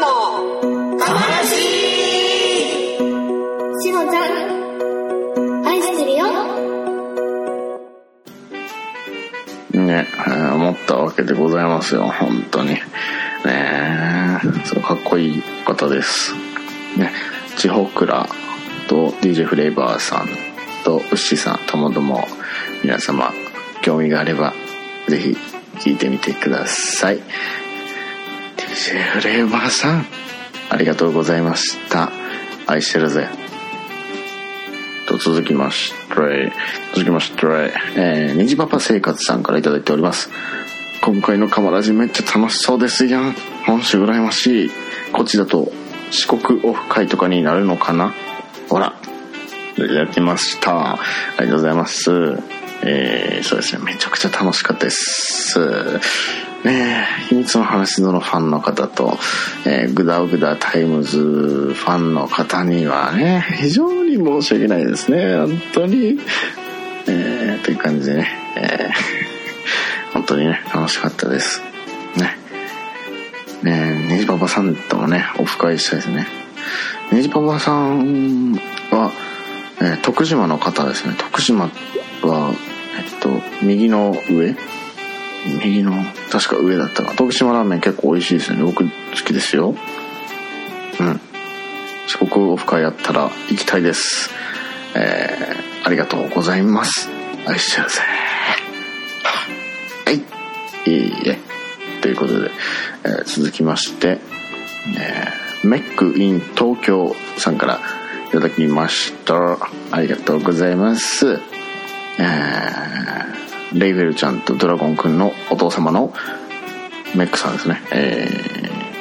のしのちゃん、愛してるよ。ね、え思ったわけでございますよ、本当に。ねえ、そう、かっこいい方です。ね、地方クラと DJ フレーバーさんとウッシーさんともども皆様興味があればぜひ聞いてみてください。DJ フレーバーさん、ありがとうございました。愛してるぜ。と続きまして、続きまして、えー、虹パパ生活さんからいいております。今回のカマラジめっちゃ楽しそうですやん。本州羨ましい。こっちだと四国オフ会とかになるのかなほら。いただきました。ありがとうございます。えー、そうですね。めちゃくちゃ楽しかったです。ねえ、秘密の話のファンの方と、えー、グダグダタイムズファンの方にはね、非常に申し訳ないですね。本当に。えー、という感じでね、えー、本当にね、楽しかったです。ね。ねえ、ネジパパさんともね、オフ会したいですね。ネジパパさんは、えー徳島の方ですね。徳島は、えっと、右の上？右の、確か上だったか。徳島ラーメン結構美味しいですよね。僕好きですよ。うん。四国オフ会やったら行きたいです。えー、ありがとうございます。愛してるぜ。はい。いいえ。ということで、えー続きまして、えー、メックイン東京さんからいただきました。ありがとうございます。えー、レイフェルちゃんとドラゴンくんのお父様のメックさんですね。え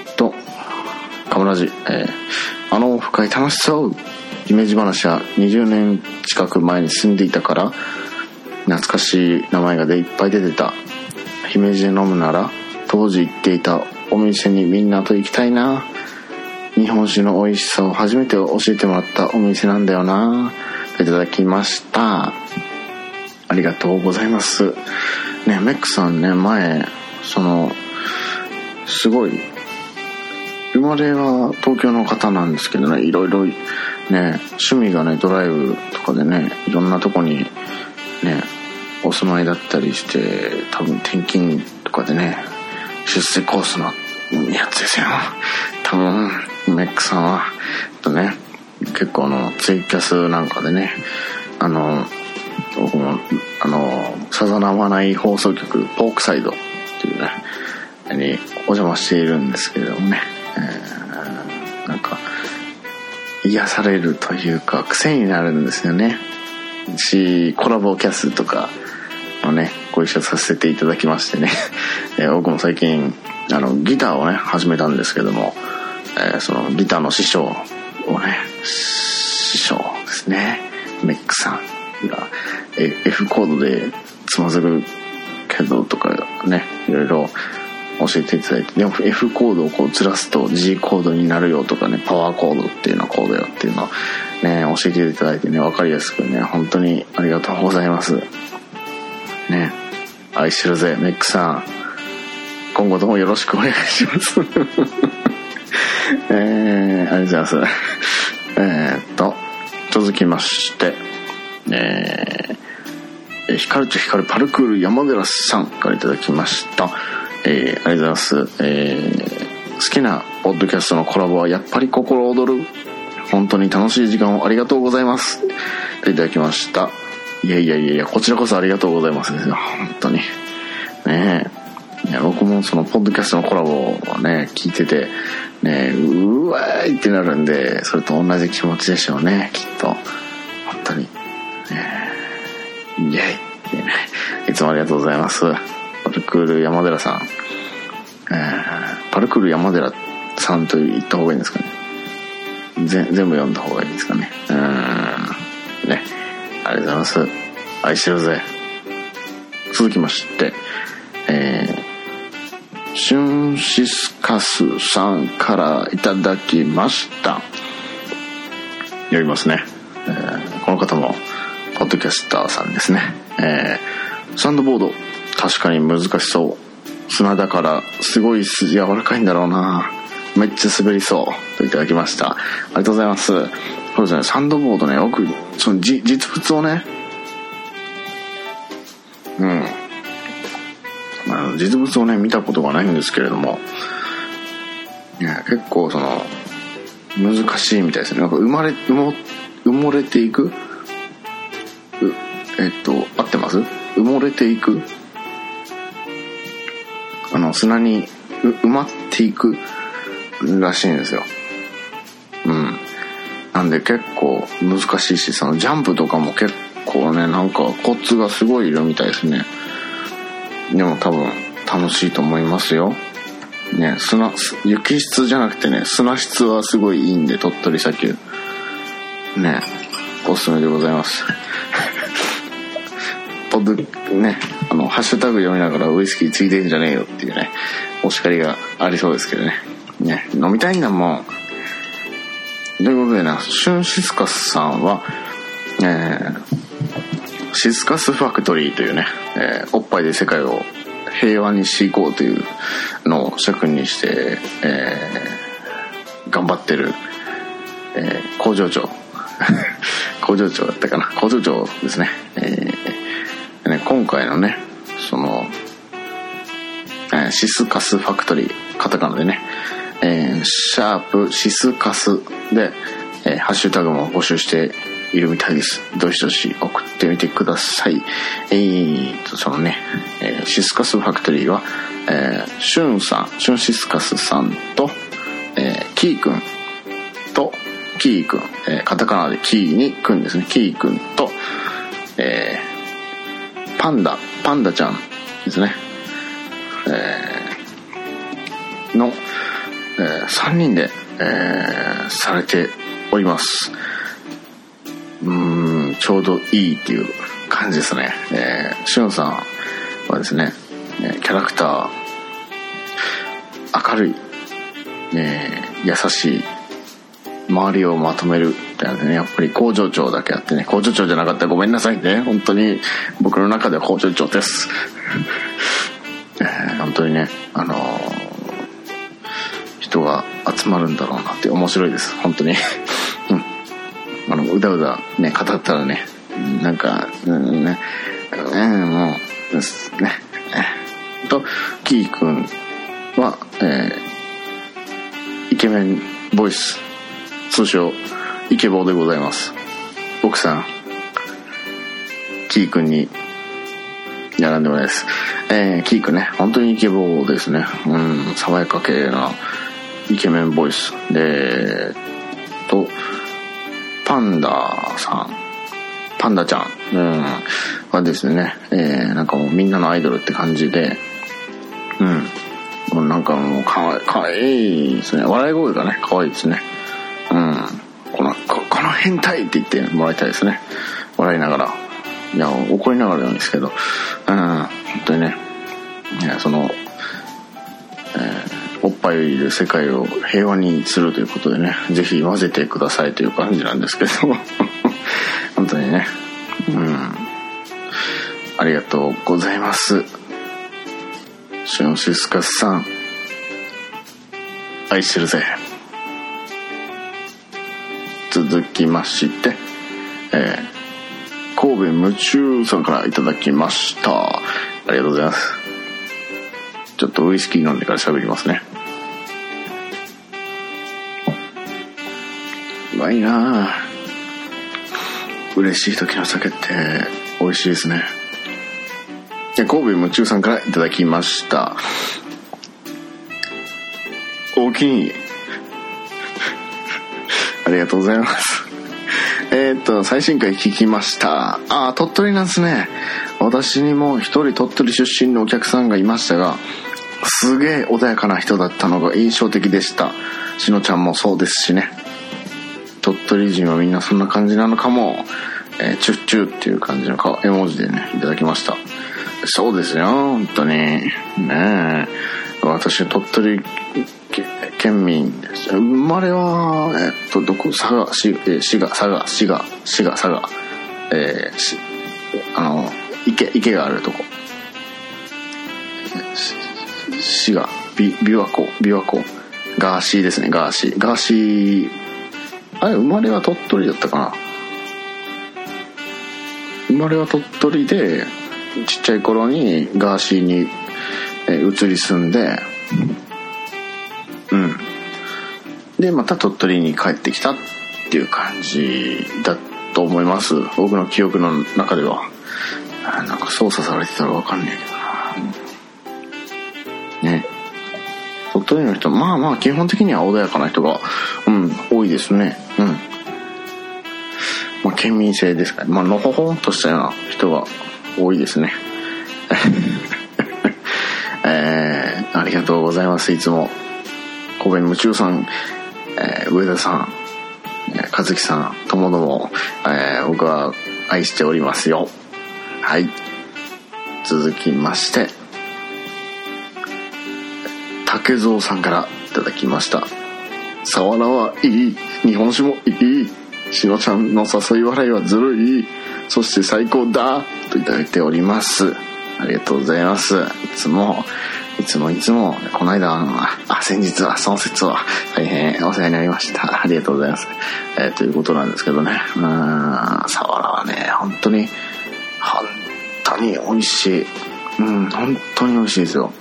ー、と、カムラジ、えー、あのオフ会楽しそうイメージ話は20年近く前に住んでいたから、懐かしい名前がでいっぱい出てた。姫路で飲むなら、当時行っていたお店にみんなと行きたいな。日本酒の美味しさを初めて教えてもらったお店なんだよな。いただきました。ありがとうございます。ね、メックさんね、前、その、すごい、生まれは東京の方なんですけどね、いろいろね、趣味がね、ドライブとかでね、いろんなとこにね、お住まいだったりして、多分転勤とかでね、出世コースのやつですよ。多分、メックさんは、とね、結構あの、ツイキャスなんかでね、あの、あの、さざなまない放送局、ポークサイドっていうね、にお邪魔しているんですけれどもね、えーなんか、癒されるというか、癖になるんですよね。し、コラボキャスとかをね、ご一緒させていただきましてね、えー僕も最近、あの、ギターをね、始めたんですけども、えーそのギターの師匠をね、師匠ですね、メックさんが、F コードでつまずくけどとかね、いろいろ教えていただいて、でも F コードをこうずらすと G コードになるよとかね、パワーコードっていうのはコードよっていうのをね、教えていただいてね、わかりやすくね、本当にありがとうございます。ね、愛してるぜ、メックさん。今後ともよろしくお願いします。えー、ありがとうございます。えーっと、続きまして、えー光と光るパルクール山寺さんからいただきました。えー、ありがとうございます。えー、好きなポッドキャストのコラボはやっぱり心躍る。本当に楽しい時間をありがとうございます。といただきました。いやいやいやいや、こちらこそありがとうございますですよ。本当に。ねえ。いや僕もそのポッドキャストのコラボをね、聞いてて、ね、うわーいってなるんで、それと同じ気持ちでしょうね、きっと。本当に。イェイ。いつもありがとうございます。パルクール山寺さん。えー、パルクール山寺さんと言った方がいいんですかね。ぜ全部読んだ方がいいですかね。うん。ね。ありがとうございます。愛してるぜ。続きまして、えー、シュンシスカスさんからいただきました。読みますね。えーこの方も、ポッドキャスターさんですね。えーサンドボード、確かに難しそう。砂だから、すごい柔らかいんだろうな。めっちゃ滑りそう。といただきました。ありがとうございます。そうですねサンドボードね僕その実物をね。うん。まあ実物をね見たことがないんですけれども。いや結構その難しいみたいですね。なんか生まれ埋も埋もれていくえっと合ってます？埋もれていく。あの砂に埋まっていくらしいんですよ。うん。なんで結構難しいしそのジャンプとかも結構ねなんかコツがすごいいるみたいですね。でも多分楽しいと思いますよ。ね砂雪質じゃなくてね砂質はすごいいいんで鳥取砂丘。ねおすすめでございます。ポッドねあのハッシュタグ読みながらウイスキーついてんじゃねえよっていうねお叱りがありそうですけどね。ね飲みたいんだもん。ということでねシュンシスカスさんはえー、シスカスファクトリーというね、えーおっぱいで世界を平和にしていこうというのを尺にして、えー頑張ってる、えー工場長。工場長だったかな。工場長ですね,、え今回のねその、えーシスカスファクトリーカタカナでね、えーシャープシスカスで、えーハッシュタグも募集しているみたいです。どしどし送ってみてください。えーとそのね、えーシスカスファクトリーは、えーシュンさんシュンシスカスさんと、えーキーくんとキーくん、えーカタカナでキーにくんですね。キーくんと、えーパンダパンダちゃんですね、えーの、えー3人で、えーされております。うーんちょうどいいっていう感じですね。えー、しゅんさんはですねえキャラクター明るい、えー優しい周りをまとめるってなんでねやっぱり工場長だけあってね工場長じゃなかったらごめんなさいね。本当に僕の中では工場長です、えー本当にねあのー人が集まるんだろうなって面白いです。本当に。うん。あのうだうだね語ったらねなんかうんね。うんもうですね。えーとキーくんは、えーイケメンボイス通称イケボーでございます。奥さんキーくんに並んでもないです。えー、キーくんね本当にイケボーですね。うん爽やか系なイケメンボイス。でとパンダさん。パンダちゃん、うん、はですね、えーなんかもうみんなのアイドルって感じで、うん、もうなんかもうかわいかわいいですね。笑い声がね、かわいいですね。うん、変態って言ってもらいたいですね。笑いながら。いや、怒りながらなんですけど、うん、本当にね、その、えーおっぱいで世界を平和にするということでね、ぜひ混ぜてくださいという感じなんですけど、本当にね、うん、ありがとうございます。シュンシスカスさん、愛してるぜ。続きまして、えー神戸夢中さんからいただきました。ありがとうございます。ちょっとウイスキー飲んでから喋りますね。うまいな嬉しい時の酒って美味しいですね。で神戸夢中さんからいただきました。おおきに。ありがとうございます。えっと、最新回聞きました。ああ、鳥取なんですね。私にも一人鳥取出身のお客さんがいましたが、すげえ穏やかな人だったのが印象的でした。しのちゃんもそうですしね。鳥取人はみんなそんな感じなのかも。えーチュッチュっていう感じの顔絵文字でね、いただきました。そうですよ、本当に。ねえ。私、鳥取県民です。生まれは、えっと、どこ、佐賀、しえー滋賀、佐賀、滋賀、滋賀、佐賀。えーし、あの、池、池があるとこ。滋賀、び、琵琶湖、琵琶湖。ガーシーですねガーシーガーシーあれ生まれは鳥取だったかな生まれは鳥取でちっちゃい頃にガーシーに、えー移り住んでうん。でまた鳥取に帰ってきたっていう感じだと思います。僕の記憶の中では。あなんか操作されてたら分かんないけどな。ね。鳥取の人まあまあ基本的には穏やかな人がうん多いですね。うん。まあ県民性ですからまあのほほんとしたような人が多いですね。えー、ありがとうございます。いつも。神戸の夢中さん、えー上田さん、えー和樹さんともども、えー僕は愛しておりますよ。はい。続きまして竹蔵さんからいただきました。サワラはいい。日本酒もいい。しのちゃんの誘い笑いはずるい。そして最高だ。といただいております。ありがとうございます。いつもいつもいつもこの間あのあ先日はその説は大変お世話になりました。ありがとうございます、えーということなんですけどね。うーんサワラはね本当に本当に美味しい。うん本当に美味しいですよ。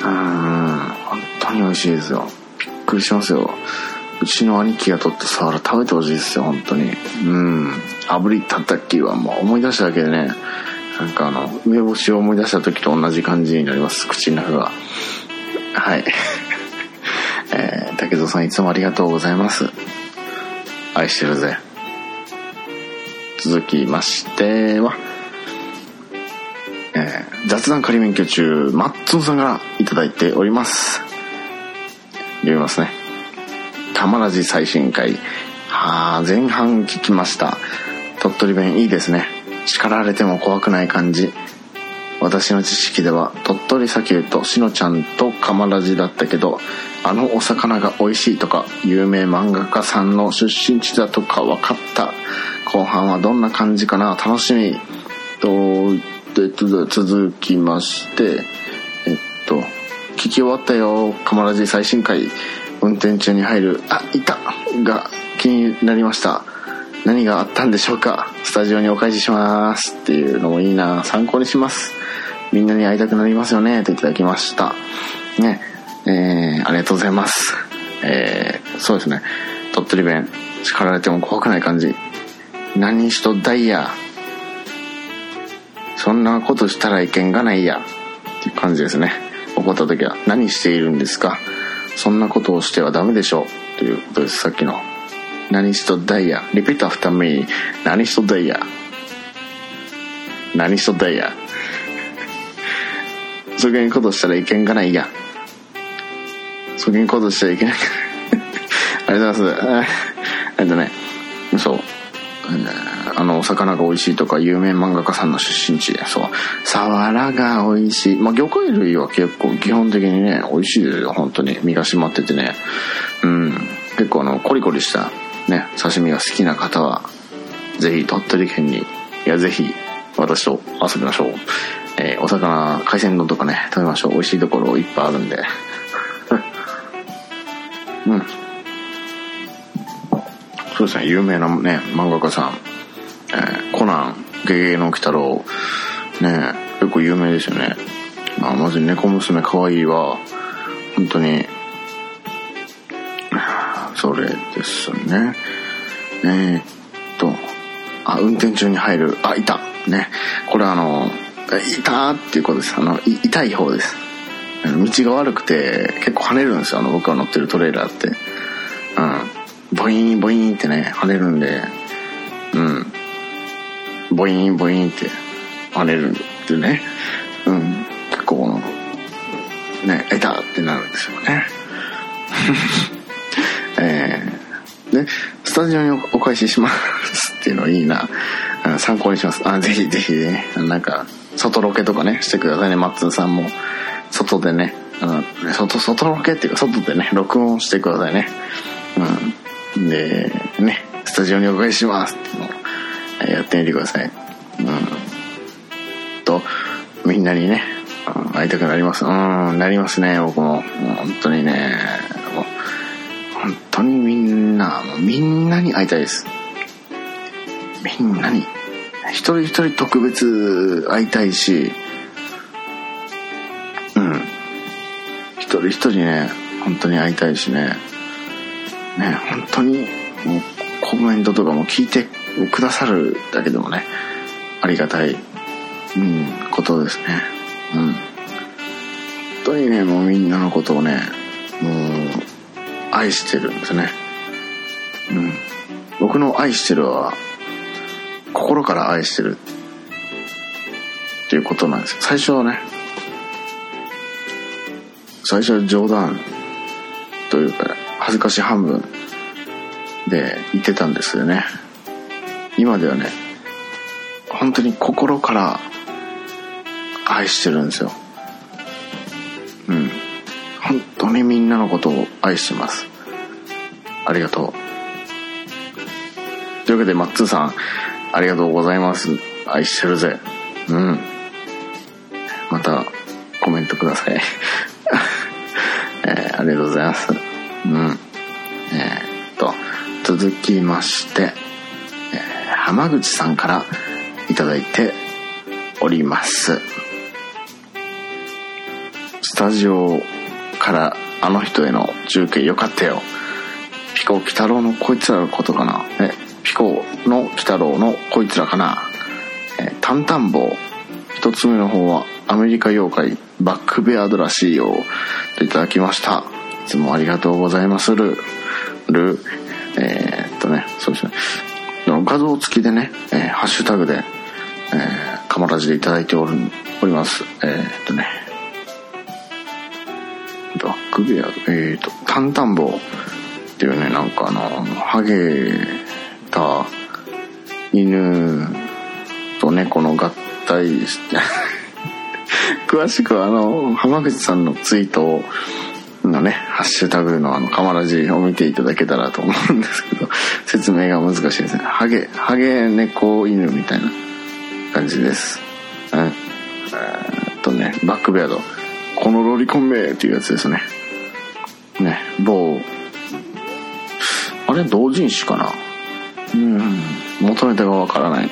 うーん本当に美味しいですよ。びっくりしますよ。うちの兄貴が取ったサワラ食べてほしいですよ本当に。うん。炙りたたきはもう思い出しただけでねなんかあの梅干しを思い出した時と同じ感じになります口の中が。はい。えー、竹蔵さんいつもありがとうございます。愛してるぜ。続きましてはえー雑談仮免許中マッツンさんがいただいております。読みますね。たまらじ最新回。はあ前半聞きました。鳥取弁いいですね。叱られても怖くない感じ。私の知識では鳥取砂丘としのちゃんとカマラジだったけどあのお魚が美味しいとか有名漫画家さんの出身地だとか分かった。後半はどんな感じかな楽しみ。とで続きましてえっと聞き終わったよ。カマラジ最新回運転中に入るあいた！が気になりました。何があったんでしょうか？スタジオにお返ししますっていうのもいいな。参考にします。みんなに会いたくなりますよね。といただきました。ね。えー、ありがとうございます。えー、そうですね。鳥取弁。叱られても怖くない感じ。何しとダイヤそんなことしたらいけんがないや。っていう感じですね。怒った時は何しているんですか？そんなことをしてはダメでしょう。ということです。さっきの何しとダイヤリピートアフターミー何しとダイヤ何しとダイヤそういうことしたらいけんがないや。そういうことしたらいけない。ありがとうございます。えっとね。そう。あのお魚が美味しいとか有名漫画家さんの出身地。でそう。サワラが美味しい。まあ魚介類は結構基本的にね美味しいですよ。本当に。身が締まっててね。うん。結構あのコリコリしたね刺身が好きな方はぜひ鳥取県にいやぜひ私と遊びましょう、えーお魚海鮮丼とかね食べましょう。美味しいところいっぱいあるんで。うん。そうですね有名なね漫画家さん、えーコナンゲゲゲの鬼太郎。ね結構有名ですよね、まあ、まず猫娘かわいいは本当にそれですね。えーっとあ運転中に入る。あいた。ね。これあのいたっていうことです。あのい痛い方です。道が悪くて結構跳ねるんですよ。あの僕が乗ってるトレーラーって。うん。ボイーンボイーンってね跳ねるんで。うん。ボイーンボイーンって跳ねるんでね。うん。結構ね「えた!」ってなるんですよね、でスタジオにお返ししますっていうのいいな。参考にします。あぜひぜひね。なんか外ロケとかねしてくださいね。マッツンさんも。外でね。あの外外ロケっていうか外でね録音してくださいね。うん。でねスタジオにお返ししますっていうのやってみてください。うん。とみんなにね会いたくなります。うん。なりますね僕も。もう本当にね。本当にみんな、みんなに会いたいです。みんなに。一人一人特別会いたいしうん。一人一人ね本当に会いたいしね。ね本当にもうコメントとかも聞いてくださるだけでもねありがたい、うん、ことですね。うん。本当にねもうみんなのことをねもう愛してるんですね。うん。僕の愛してるは心から愛してる。っていうことなんです。最初はね最初は冗談というか恥ずかし半分で言ってたんですよね。今ではね本当に心から愛してるんですよ。当にみんなのことを愛してます。ありがとう。というわけでマッツーさんありがとうございます。愛してるぜ。うん。またコメントください。えー、ありがとうございます。うん。えー、っと続きまして、えー、浜口さんからいただいております。スタジオからあの人への中継よかったよ。ピコ鬼太郎のこいつらのことかな。えピコの鬼太郎のこいつらかな。えタンタン棒一つ目の方はアメリカ妖怪バックベアードらしいよといただきました。いつもありがとうございます。るるえー、っとねそうですね。画像付きでね、えー、ハッシュタグで、えー、カマラジでいただいておるおります。えー、っとね。バックベアードえー、とタンタン棒。っていうねなんかあのハゲた犬と猫の合体。し て詳しくはあの浜口さんのツイートのねハッシュタグのあのカマラジを見ていただけたらと思うんですけど 説明が難しいですね。ハゲハゲ猫犬みたいな感じです。うんえー、っとねバックベアド。このロリコンめっていうやつですね。ね某。あれ同人誌かな？うん。元ネタがわからない、うん、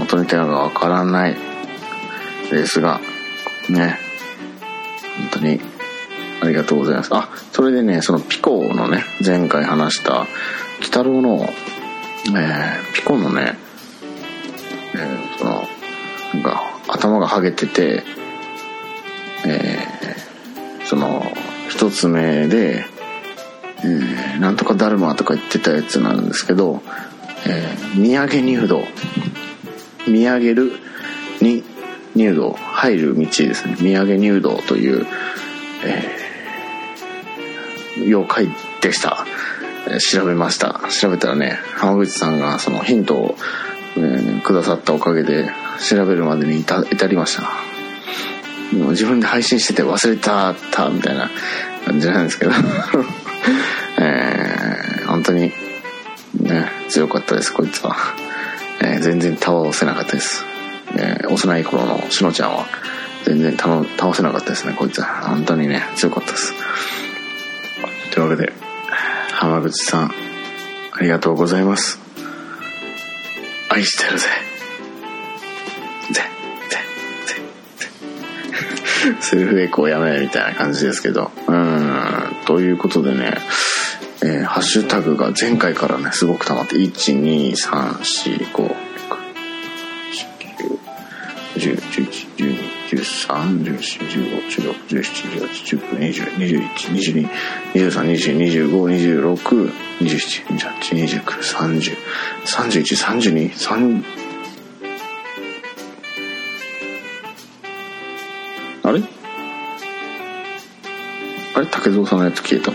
元ネタがわからないですがね。本当にありがとうございます。あそれでねそのピコのね前回話した鬼太郎の、えー、ピコのね、えー、そのなんか頭がハゲててえー、その一つ目でえー、なんとかだるまとか言ってたやつなんですけど、えー、見上げ入道見上げるに入道入る道ですね。見上げ入道という、えー、妖怪でした、調べました。調べたらね浜口さんがそのヒントを、えー、くださったおかげで調べるまでに至りました。もう自分で配信してて忘れたったみたいな感じなんですけど えー、本当に、ね、強かったです、こいつは。えー、全然倒せなかったです。えー、幼い頃のしのちゃんは、全然倒せなかったですね、こいつは。本当にね、強かったです。というわけで、浜口さん、ありがとうございます。愛してる。ぜ、セルフエコーやめみたいな感じですけど。うん、ということでね、えー、ハッシュタグが前回からね、すごく溜まって、1、2、3、4、5、6、10、11、12、13、14、15、16、17、18、19、20、21、22、23、24、25、26、27、28、29、30、31、32、3、あれ？あれ？竹蔵さんのやつ消えた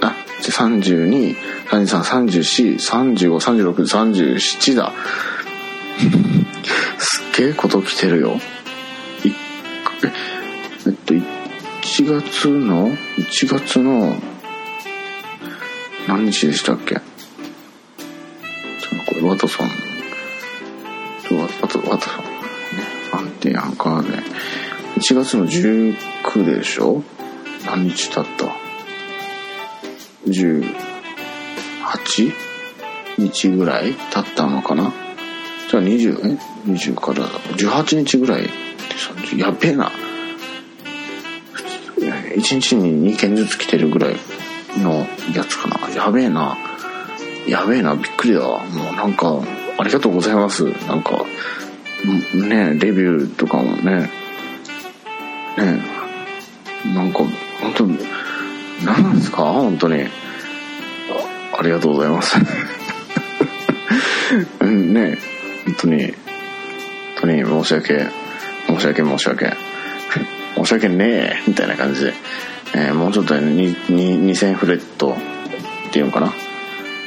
あじゃあ32、33、34、35、36、37だ。すっげえこと来てるよ。えっと、1月の、1月の、何日でしたっけ？これ、ワトソン。7月の19でしょ？何日経った ?18 日ぐらい経ったのかな？じゃあ20え？20から18日ぐらいやべえな。1日に2件ずつ来てるぐらいのやつかな。やべえな。やべえな。びっくりだわ。もうなんかありがとうございます。なんかねレビューとかもね。ねなんか本当何なんですか？本当に。ありがとうございます。うんね本当に。本当に申し訳申し訳申し訳。申し訳ねえ。みたいな感じで、えーもうちょっとね2000フレット。っていうのかな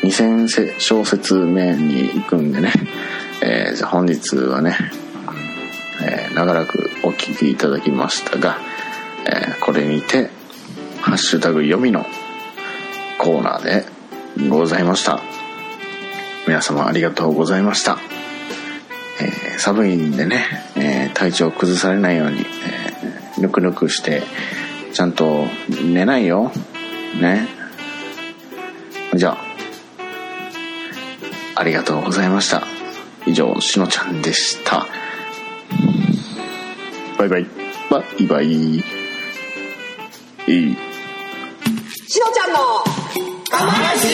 ？2000小節目に行くんでね、えーじゃあ本日はね、えー長らくお聞きいただきましたが、えーこれにて「ハッシュタグ読み」のコーナーでございました。皆様ありがとうございました、えー寒いんでね、え体調崩されないように、えぬくぬくしてちゃんと寝ないよ。ね。じゃあありがとうございました。以上しのちゃんでした。バイバイ。バイバイ。いい。しのちゃんのかま話し。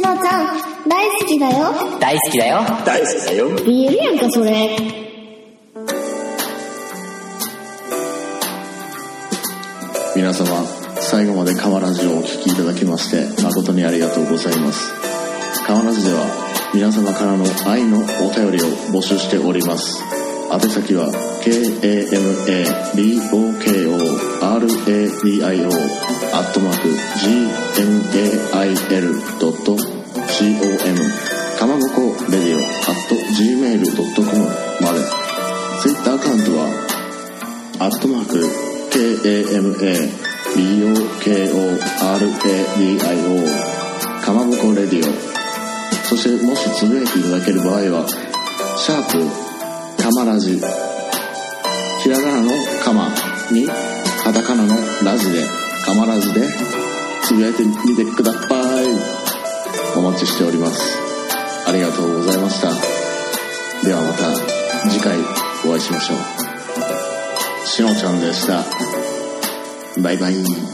のちゃん、大好きだよ。大好きだよ。大好きだよ。見えるやんか、それ。皆様最後まで河ラジオをお聞きいただきまして誠にありがとうございます。河ラジでは皆様からの愛のお便りを募集しております宛先は KAMABOKORADIO アットマーク GMAIL.com かまぼこレディオ at gmail.com まで。Twitter アカウントはアットマーク KAMABOKORADIO かまぼこレディオ。そしてもしつぶやいていただける場合はシャープかまラジ。ひらがなのかまにカタカナのラジでかまラジでつぶやいてみてください。お待ちしております。ありがとうございました。ではまた次回お会いしましょう。しのちゃんでした。バイバイ。